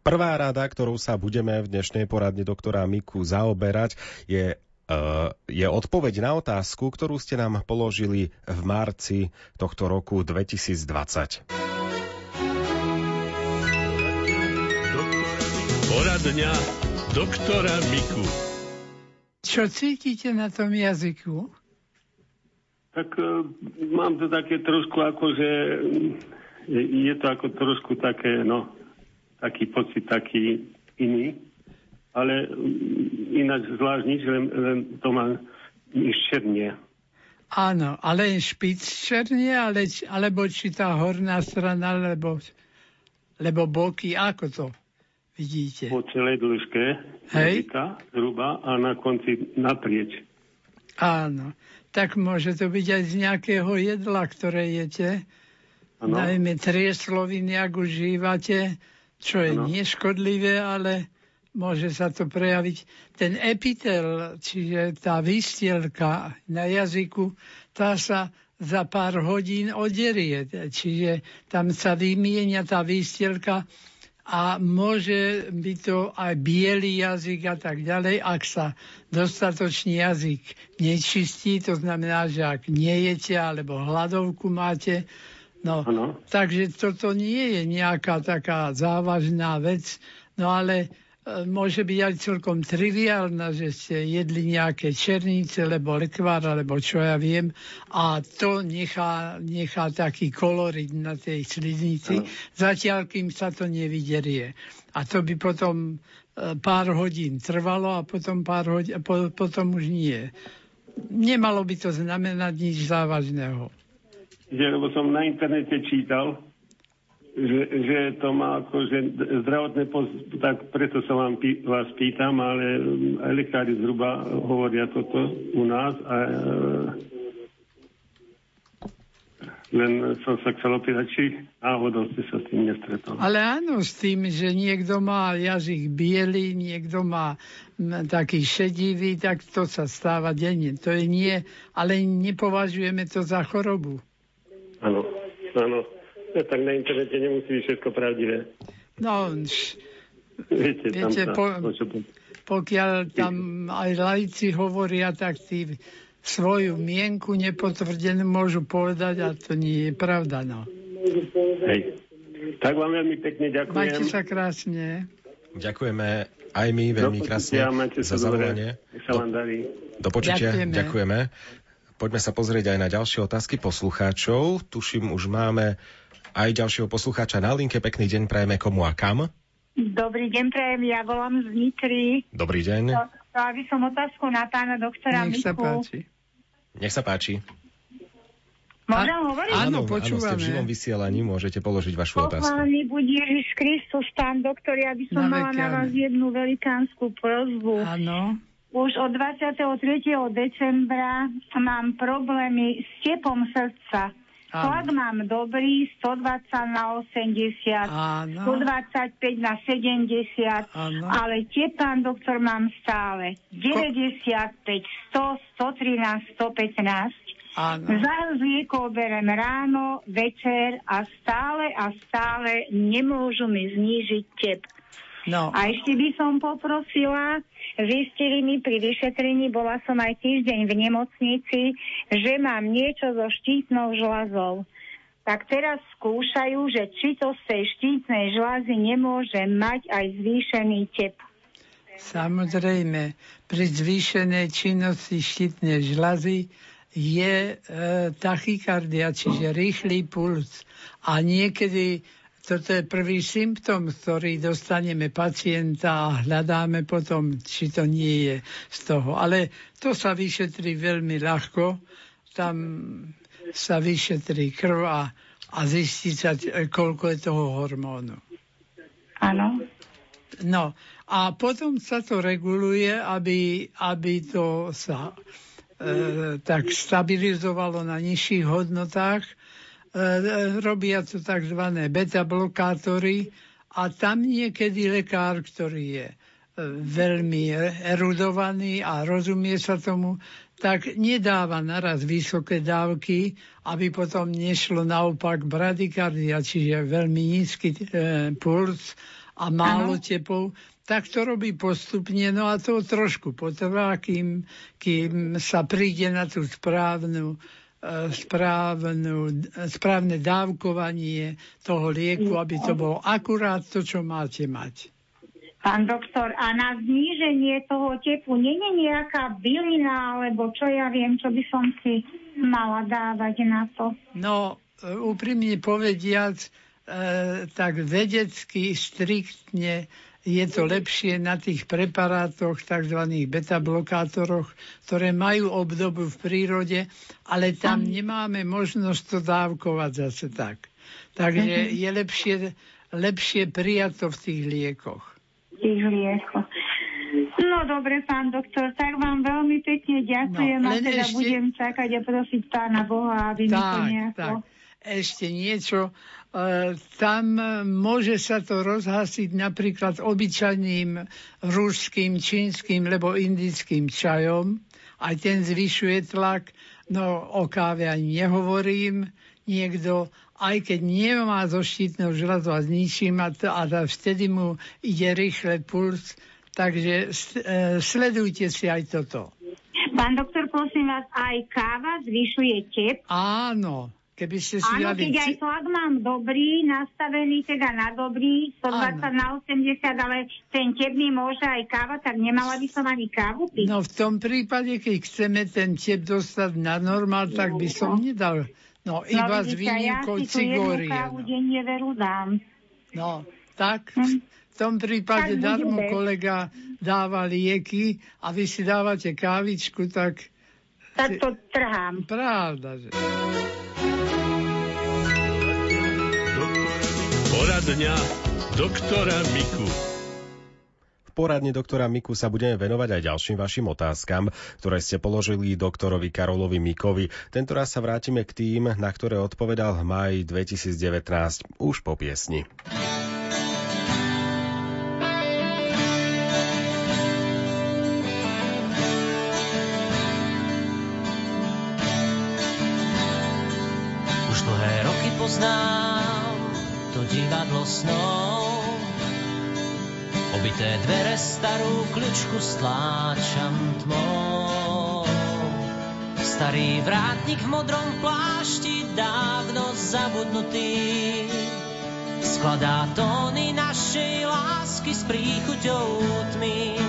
Prvá rada, ktorou sa budeme v dnešnej poradni doktora Miku zaoberať, je Uh, je odpoveď na otázku, ktorú ste nám položili v marci tohto roku 2020. Poradňa doktora Miku. Čo cítite na tom jazyku? Tak uh, mám to také trošku ako, že je, je to ako trošku také, no, taký pocit taký iný, ale mm, ináč zvlášť nič, len, len to má nič černie. Áno, ale špic černie, ale, alebo či tá horná strana, lebo, lebo boky, ako to vidíte? Po celej dĺžke, Hej. zhruba, a na konci naprieč. Áno, tak môže to byť aj z nejakého jedla, ktoré jete. Ano. Najmä triesloviny, ak užívate, čo je ano. neškodlivé, ale môže sa to prejaviť. Ten epitel, čiže tá výstielka na jazyku, tá sa za pár hodín oderie. Čiže tam sa vymienia tá výstielka a môže byť to aj biely jazyk a tak ďalej, ak sa dostatočný jazyk nečistí, to znamená, že ak nejete alebo hladovku máte, no, ano. takže toto nie je nejaká taká závažná vec, no ale E, môže byť aj celkom triviálna, že ste jedli nejaké černice, lebo lekvár, alebo čo ja viem, a to nechá, nechá taký kolorit na tej sliznici, zatiaľ kým sa to nevyderie. A to by potom e, pár hodín trvalo a potom, pár hodín, po, potom už nie. Nemalo by to znamenať nič závažného. Ja, lebo som na internete čítal, že, že to má že zdravotné poz... tak preto sa vám pý, vás pýtam, ale aj lekári zhruba hovoria toto u nás a e, len som sa chcel opýtať, či náhodou ste sa s tým nestretol. Ale áno, s tým, že niekto má jazyk biely, niekto má taký šedivý, tak to sa stáva denne. To je nie, ale nepovažujeme to za chorobu. Áno, áno. No, tak na internete nemusí byť všetko pravdivé. No, viete, viete tam po, pokiaľ tam aj laici hovoria, tak tí svoju mienku nepotvrdenú môžu povedať a to nie je pravda. No. Hej. Tak vám veľmi pekne ďakujem. Majte sa krásne. Ďakujeme aj my veľmi krásne za zavolanie. Do, do počutia. Ďakujeme. ďakujeme. Poďme sa pozrieť aj na ďalšie otázky poslucháčov. Tuším, už máme aj ďalšieho poslucháča na linke. Pekný deň prajeme komu a kam. Dobrý deň, prajem, ja volám z Nitry. Dobrý deň. To, to aby som otázku na pána doktora Nech Miku. sa páči. Nech sa páči. Môžem hovoriť? Áno, počúvame. Áno, ste v živom vysielaní, môžete položiť vašu otázku. Pochválený buď Ježiš Kristus, pán doktor, ja by som na mala na vás jednu velikánsku prozbu. Áno. Už od 23. decembra mám problémy s tepom srdca. Tlak mám dobrý, 120 na 80, Áno. 125 na 70, Áno. ale tie, pán doktor, mám stále 95, 100, 113, 115. Áno. Záraz liekov berem ráno, večer a stále a stále nemôžu mi znížiť tep. No. A ešte by som poprosila, zistili mi pri vyšetrení, bola som aj týždeň v nemocnici, že mám niečo so štítnou žľazou. Tak teraz skúšajú, že či to z tej štítnej žľazy nemôže mať aj zvýšený tep. Samozrejme, pri zvýšenej činnosti štítnej žľazy je e, tachykardia, čiže rýchly puls. A niekedy toto je prvý symptom, ktorý dostaneme pacienta a hľadáme potom, či to nie je z toho. Ale to sa vyšetrí veľmi ľahko. Tam sa vyšetrí krv a, a zistí sa, koľko je toho hormónu. Áno. No a potom sa to reguluje, aby, aby to sa e, tak stabilizovalo na nižších hodnotách E, robia to tzv. beta-blokátory a tam niekedy lekár, ktorý je e, veľmi erudovaný a rozumie sa tomu, tak nedáva naraz vysoké dávky, aby potom nešlo naopak bradykardia, čiže veľmi nízky e, puls a málo ano. tepov, tak to robí postupne, no a to trošku potrvá, kým, kým sa príde na tú správnu e, správnu, správne dávkovanie toho lieku, aby to bolo akurát to, čo máte mať. Pán doktor, a na zníženie toho tepu nie je nejaká bylina, alebo čo ja viem, čo by som si mala dávať na to? No, e, úprimne povediac, e, tak vedecky, striktne je to lepšie na tých preparátoch, tzv. beta-blokátoroch, ktoré majú obdobu v prírode, ale tam nemáme možnosť to dávkovať zase tak. Takže mhm. je lepšie, lepšie prijať to v tých liekoch tých liekov. No dobre, pán doktor, tak vám veľmi pekne ďakujem no, a teda ešte... budem čakať a prosiť pána Boha, aby tak, mi to nejako... Tak. Ešte niečo, e, tam môže sa to rozhasiť napríklad obyčajným ruským, čínskym alebo indickým čajom. Aj ten zvyšuje tlak. No o káve ani nehovorím. Niekto aj keď nemá zo štítneho žľazu a zničím a, to, a vtedy mu ide rýchle puls, takže e, sledujte si aj toto. Pán doktor, prosím vás, aj káva zvyšuje tep? Áno, keby ste si Áno, keď aj mám dobrý, nastavený teda na dobrý, 120 Áno. na 80, ale ten tep mi môže aj káva, tak nemala by som ani kávu piť. No v tom prípade, keď chceme ten tep dostať na normál, tak by som nedal No, iba no, s výnimkou ja cigórie. No. denne veru dám. No, tak hm? v tom prípade darmo kolega dáva lieky a vy si dávate kávičku, tak... Tak to trhám. Pravda, že... Poradňa doktora Miku poradni doktora Miku sa budeme venovať aj ďalším vašim otázkam, ktoré ste položili doktorovi Karolovi Mikovi. Tento raz sa vrátime k tým, na ktoré odpovedal v maji 2019 už po piesni. Snov Obité dvere starú kľučku stláčam tmou. Starý vrátnik v modrom plášti, dávno zabudnutý, skladá tóny našej lásky s príchuťou tmy.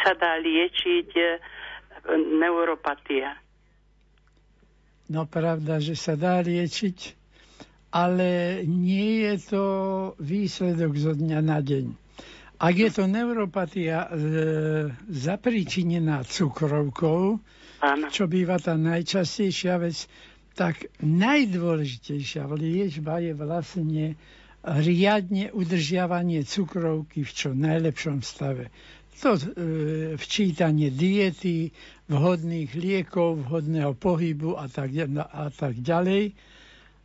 Sa dá liečiť e, neuropatia? No pravda, že sa dá liečiť, ale nie je to výsledok zo dňa na deň. Ak je to neuropatia e, zapríčinená cukrovkou, Áno. čo býva tá najčastejšia vec, tak najdôležitejšia liečba je vlastne riadne udržiavanie cukrovky v čo najlepšom stave. To e, včítanie diety, vhodných liekov, vhodného pohybu a tak, a tak ďalej.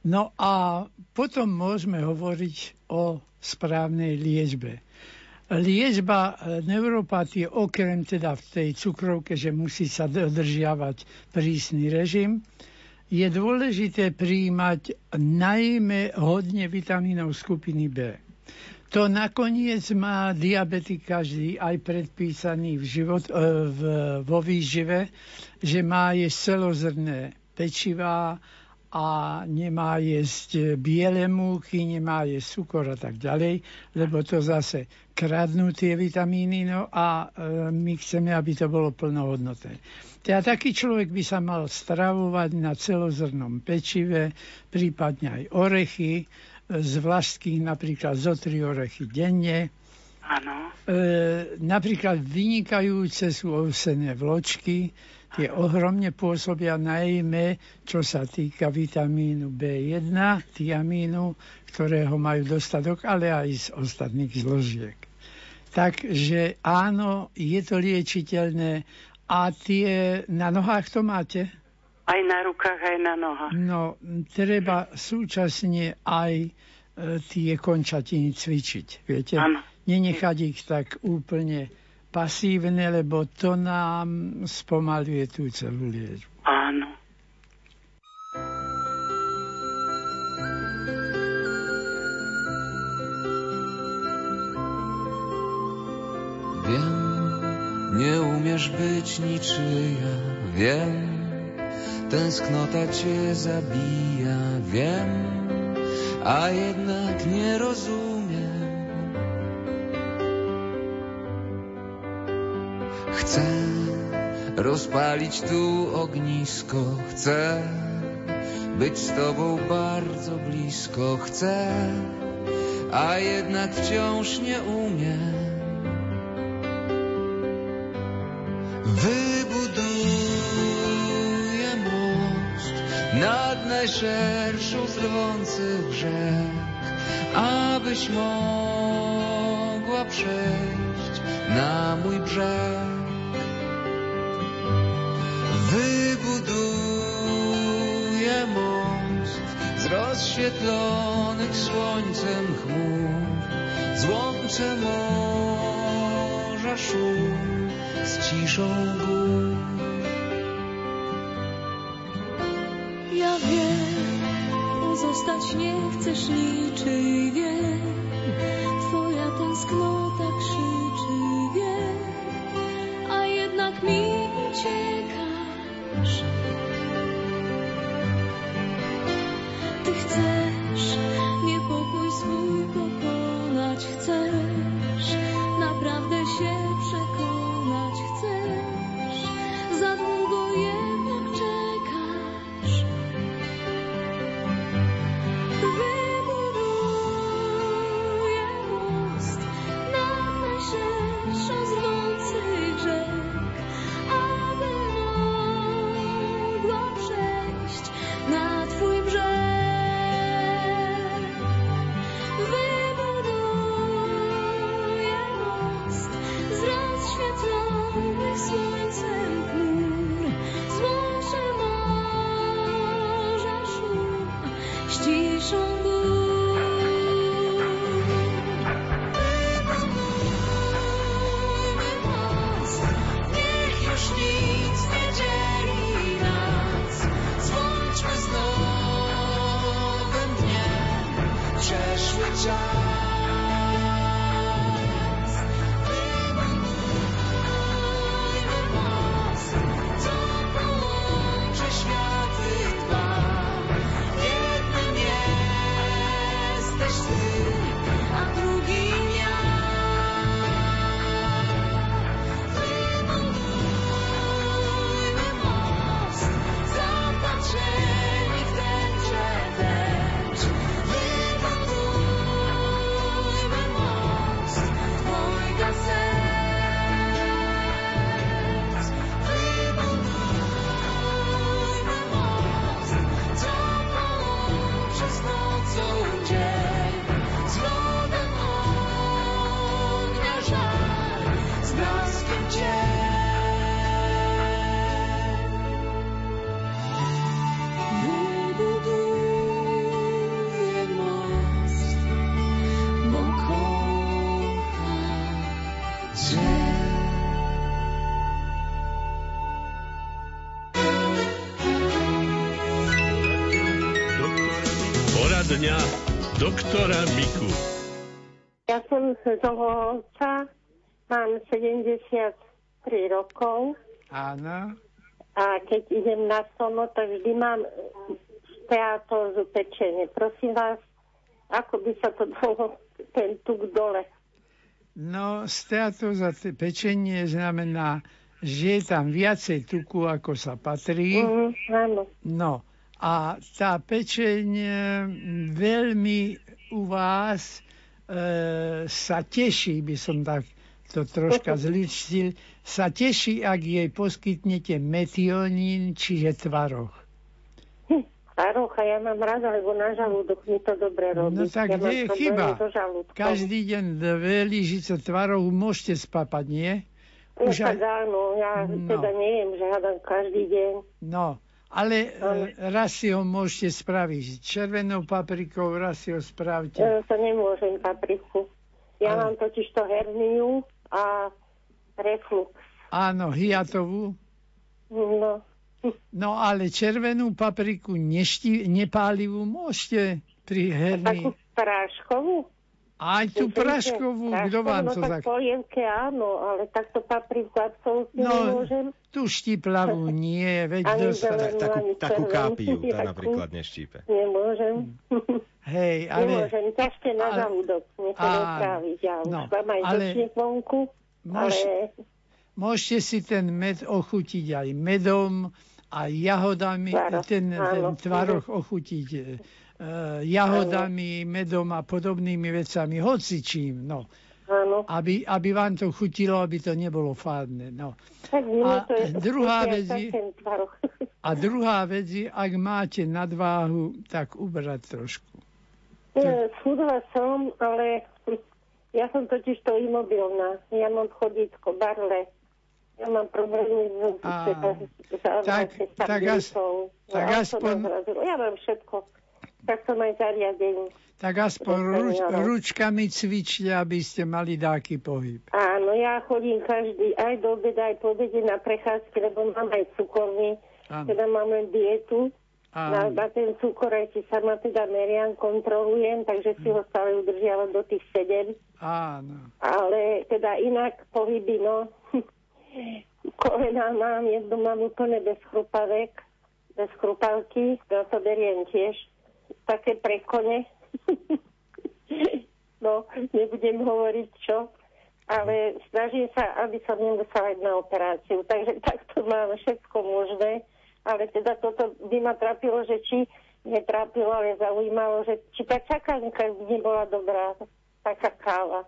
No a potom môžeme hovoriť o správnej liečbe. Liečba neuropatie okrem teda v tej cukrovke, že musí sa dodržiavať prísny režim, je dôležité príjmať najmä hodne vitamínov skupiny B. To nakoniec má diabetik každý aj predpísaný v život, e, v, vo výžive, že má jesť celozrné pečivá a nemá jesť biele múky, nemá jesť cukor a tak ďalej, lebo to zase kradnú tie vitamíny, no a e, my chceme, aby to bolo plnohodnotné. Teda taký človek by sa mal stravovať na celozrnom pečive, prípadne aj orechy, z vlastkých napríklad zo tri orechy denne. Áno. E, napríklad vynikajúce sú ovsené vločky, tie ohromne pôsobia najmä, čo sa týka vitamínu B1, tiamínu, ktorého majú dostatok, ale aj z ostatných zložiek. Takže áno, je to liečiteľné a tie na nohách to máte? Aj na rukách, aj na nohách. No, treba súčasne aj e, tie končatiny cvičiť, viete? Ano. Nenechať ich tak úplne pasívne, lebo to nám spomaluje tú celú liečbu. Áno. Viem, Nieumiesz być niczyja, wiem, tęsknota cię zabija, wiem, a jednak nie rozumiem. Chcę rozpalić tu ognisko, chcę być z tobą bardzo blisko, chcę, a jednak wciąż nie umiem. Nad najszerszą z rwących brzeg, abyś mogła przejść na mój brzeg. Wybuduję most z rozświetlonych słońcem chmur, złączę morza szum z ciszą gór. Pozostać nie chcesz niczyj, wiem, twoja tęsknota krzyczy, wiem, a jednak mi uciekasz. Poradňa doktora Miku. Ja som z Olca, mám 73 rokov. Áno. A keď idem na sono, tak vždy mám steatózu pečenie. Prosím vás, ako by sa to dalo ten tuk dole? No, steatóza pečenie znamená, že je tam viacej tuku, ako sa patrí. Mm, áno. No, a tá pečeň veľmi u vás e, sa teší, by som tak to troška zličil, sa teší, ak jej poskytnete metionín, čiže tvaroch. Tvaroch a ja mám rada, lebo na žalúdok mi to dobre robí. No tak ja kde je chyba? Každý deň dve lyžice tvaroch môžete spapať, nie? No Už tak aj... áno, ja no. teda neviem, že hádam každý deň. No, ale ale raz si ho môžete spraviť. Červenou paprikou raz si ho spravte. Ja to nemôžem papriku. Ja ale... mám totiž to herniu a reflux. Áno, hiatovú. No. No ale červenú papriku neští, nepálivú môžete pri hernii. Takú práškovú? Aj tú praškovú, kto vám to tak... polievke áno, ale takto papriku absolútne no, nemôžem. tú štiplavú nie, veď ani dosť... Tak, takú, takú kápiu, tá napríklad neštípe. Nemôžem. Hej, ale... Nemôžem, ťažké na ale... žalúdok, to netráviť. Ja už no, mám aj ale... vonku, môž... ale... Môžete si ten med ochutiť aj medom, aj jahodami, Tvaroch, ten, ten tvaroch ochutiť jahodami, medom a podobnými vecami, hocičím, no. Áno. Aby, aby vám to chutilo, aby to nebolo fádne. No. Tak a to je druhá vec je, a druhá vec je, ak máte nadváhu, tak ubrať trošku. Schudla som, ale ja som totiž to imobilná. Ja mám chodítko, barle. Ja mám problémy s tak, tak, as, tak aspoň... Ja mám všetko aj zariadení. Tak aspoň ruč, ručkami cvičte, aby ste mali dáky pohyb. Áno, ja chodím každý, aj do obeda, aj po obede na prechádzky, lebo mám aj cukorný, teda mám len dietu. Na, na ten cukor aj si sama teda meriam, kontrolujem, takže si ho stále udržiavam do tých 7. Áno. Ale teda inak pohyby, no. Kolena mám, jednu mám úplne bez chrupavek, bez chrupavky, to to beriem tiež také prekone. no, nebudem hovoriť čo, ale snažím sa, aby som nemusela ísť na operáciu. Takže takto mám všetko možné, ale teda toto by ma trápilo, že či netrápilo, ale zaujímalo, že či tá čakanka by nebola dobrá, taká káva.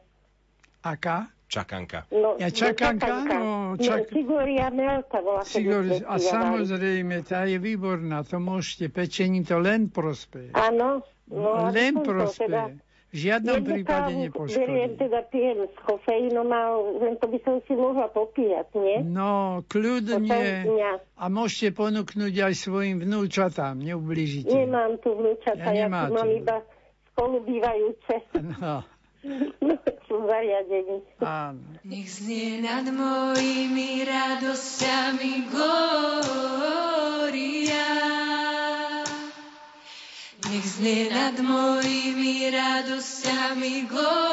Aká? Čakanka. No, ja čakanka, čakanka. no... Čak... Siguria Melta bola. Sigori... A samozrejme, tá je výborná, to môžete, pečení to len prospeje. Áno. No, len prospeje. Teda... V žiadnom Jednu prípade nepoškodí. Beriem teda pijem s kofeínom a len to by som si mohla popíjať, nie? No, kľudne. A môžete ponúknuť aj svojim vnúčatám, neublížite. Nemám tu vnúčata, ja, ja tu mám iba spolubývajúce. No zariadení. Áno. Nech znie nad mojimi radosťami gloria. Nech znie nad mojimi radosťami gloria.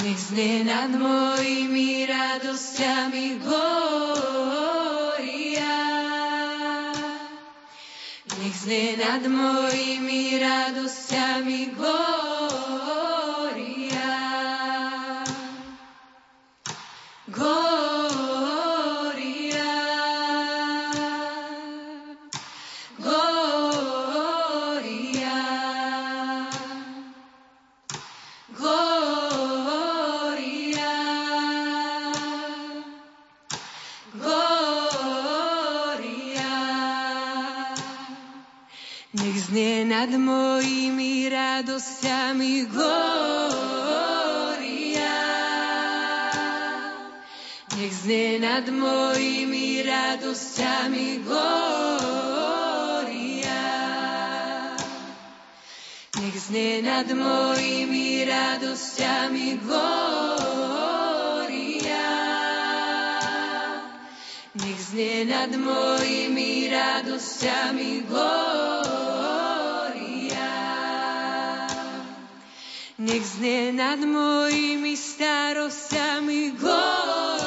Nech znie nad mojimi radosťami gloria. Znie nad mojimi radosťami glória. Znie nad mojimi radosťami glória. Nech znie nad mojimi radosťami glória. Nech znie nad mojimi radosťami glória. Nech znie nad mojimi starosťami glória.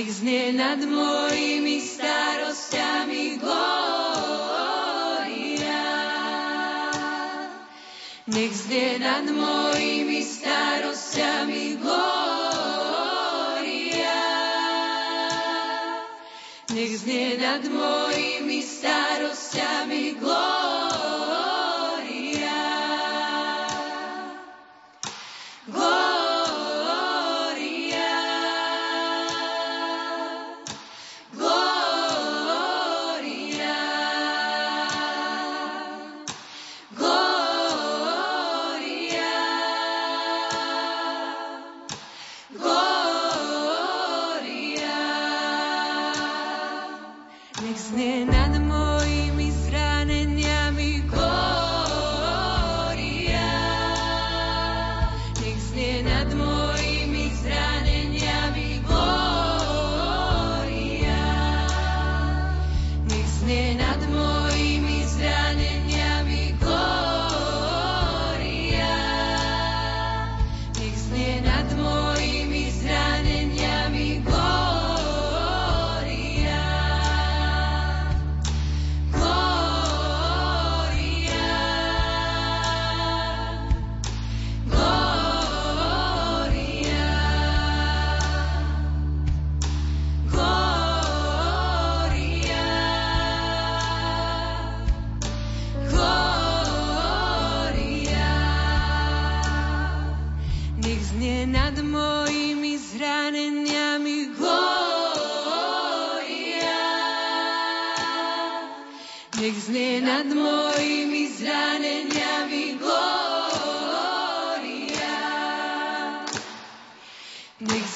Nech znie nad mojimi starosťami glória. Nech znie nad mojimi starosťami glória. Nech znie nad mojimi starosťami glória.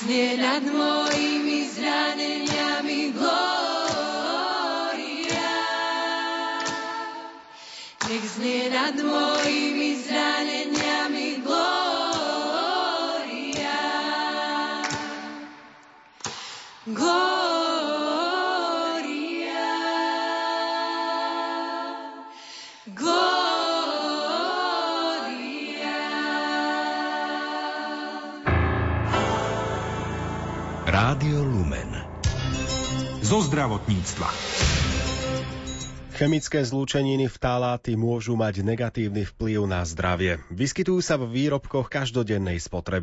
Znie nad mojimi zraneniami glória. Nech znie nad mojimi zraneniami Zo zdravotníctva. Chemické zlúčeniny vtáláty môžu mať negatívny vplyv na zdravie. Vyskytujú sa v výrobkoch každodennej spotreby.